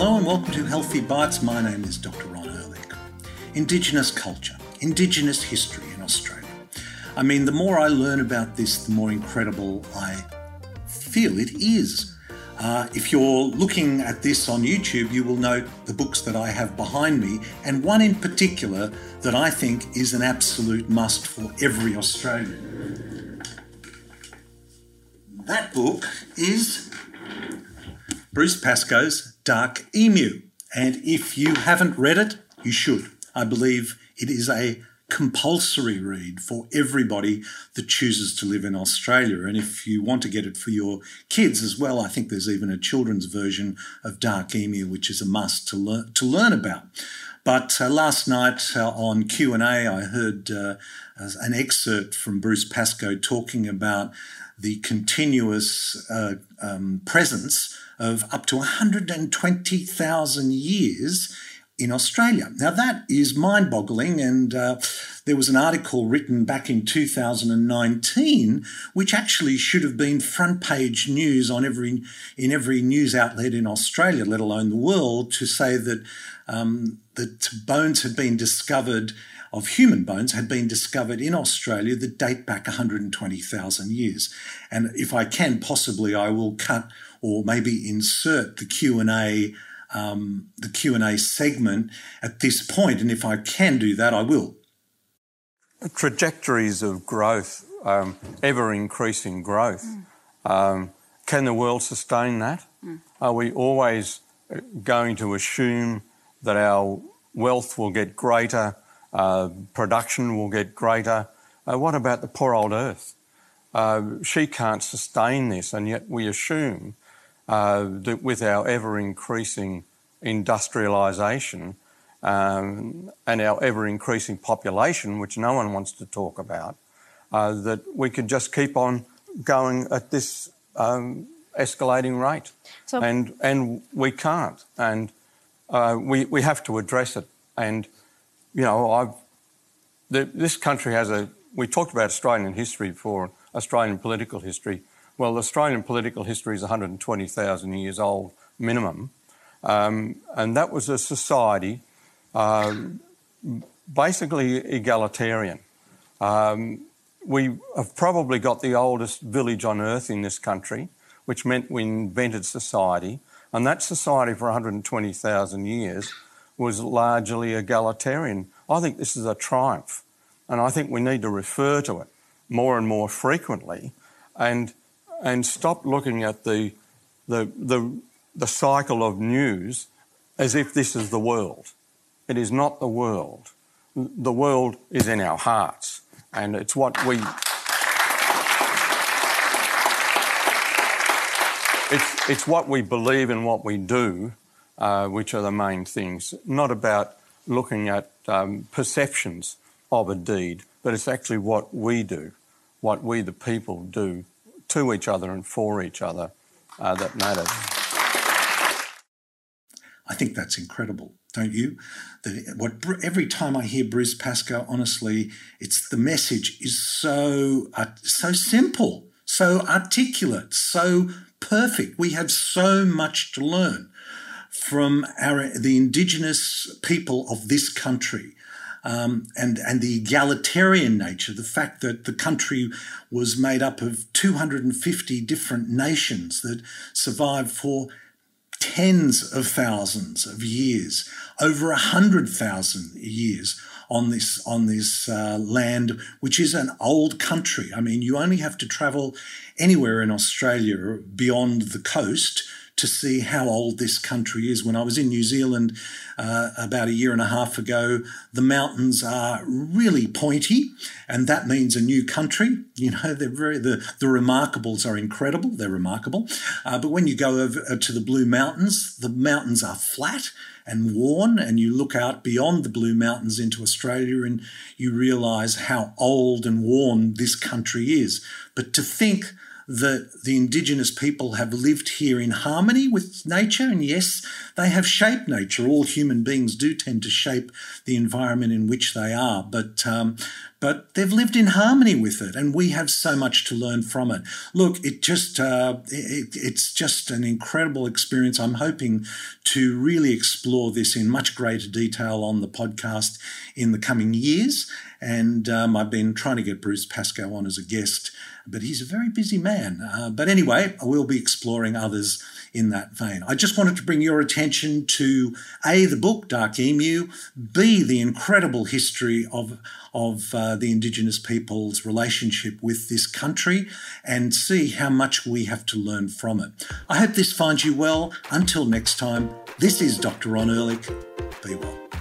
Hello and welcome to Healthy Bites. My name is Dr. Ron Ehrlich. Indigenous culture, Indigenous history in Australia. I mean, the more I learn about this, the more incredible I feel it is. Uh, if you're looking at this on YouTube, you will note the books that I have behind me, and one in particular that I think is an absolute must for every Australian. That book is Bruce Pascoe's Dark Emu. And if you haven't read it, you should. I believe it is a compulsory read for everybody that chooses to live in Australia. And if you want to get it for your kids as well, I think there's even a children's version of Dark Emu, which is a must to learn to learn about. But uh, last night uh, on Q and A, I heard uh, an excerpt from Bruce Pascoe talking about the continuous um, presence of up to 120,000 years in Australia. Now, that is mind boggling, and uh, there was an article written back in 2019 which actually should have been front page news on every, in every news outlet in Australia, let alone the world, to say that, um, that bones had been discovered. Of human bones had been discovered in Australia that date back 120,000 years, and if I can possibly, I will cut or maybe insert the Q and A um, the Q&A segment at this point, and if I can do that, I will. Trajectories of growth, um, ever increasing growth. Mm. Um, can the world sustain that? Mm. Are we always uh, going to assume that our wealth will get greater, uh, production will get greater? Uh, what about the poor old earth? Uh, she can't sustain this, and yet we assume uh, that with our ever increasing industrialisation um, and our ever increasing population, which no one wants to talk about, uh, that we could just keep on going at this um, escalating rate. So, and, and we can't. And uh, we, we have to address it. And, you know, I've, the, this country has a, we talked about Australian history before, Australian political history. Well, Australian political history is 120,000 years old minimum. Um, and that was a society uh, basically egalitarian. Um, we have probably got the oldest village on earth in this country, which meant we invented society. And that society for 120,000 years was largely egalitarian. I think this is a triumph. And I think we need to refer to it more and more frequently and and stop looking at the, the, the, the cycle of news as if this is the world. It is not the world. The world is in our hearts, and it's what we. It's, it's what we believe and what we do, uh, which are the main things, not about looking at um, perceptions of a deed, but it's actually what we do, what we, the people, do to each other and for each other uh, that matters. I think that's incredible, don't you? That what every time I hear Bruce Pascoe, honestly, it's the message is so uh, so simple, so articulate, so perfect. We have so much to learn from our the indigenous people of this country um, and and the egalitarian nature, the fact that the country was made up of 250 different nations that survived for tens of thousands of years, over a hundred thousand years on this on this uh, land, which is an old country. I mean, you only have to travel anywhere in Australia beyond the coast to see how old this country is. When I was in New Zealand uh, about a year and a half ago, the mountains are really pointy, and that means a new country. You know, they're very the the remarkables are incredible. They're remarkable, uh, but when you go over uh, to the Blue Mountains, the mountains are flat and worn, and you look out beyond the Blue Mountains into Australia, and you realise how old and worn this country is. But to think that the indigenous people have lived here in harmony with nature. And yes, they have shaped nature. All human beings do tend to shape the environment in which they are. But um, but they've lived in harmony with it, and we have so much to learn from it. Look, it just uh, it, it's just an incredible experience. I'm hoping to really explore this in much greater detail on the podcast in the coming years. And um, I've been trying to get Bruce Pascoe on as a guest, but he's a very busy man. Uh, but anyway, I will be exploring others in that vein. I just wanted to bring your attention to A, the book Dark Emu, B, the incredible history of, of uh, Uh, the Indigenous people's relationship with this country, and see how much we have to learn from it. I hope this finds you well. Until next time, this is Dr. Ron Ehrlich. Be well.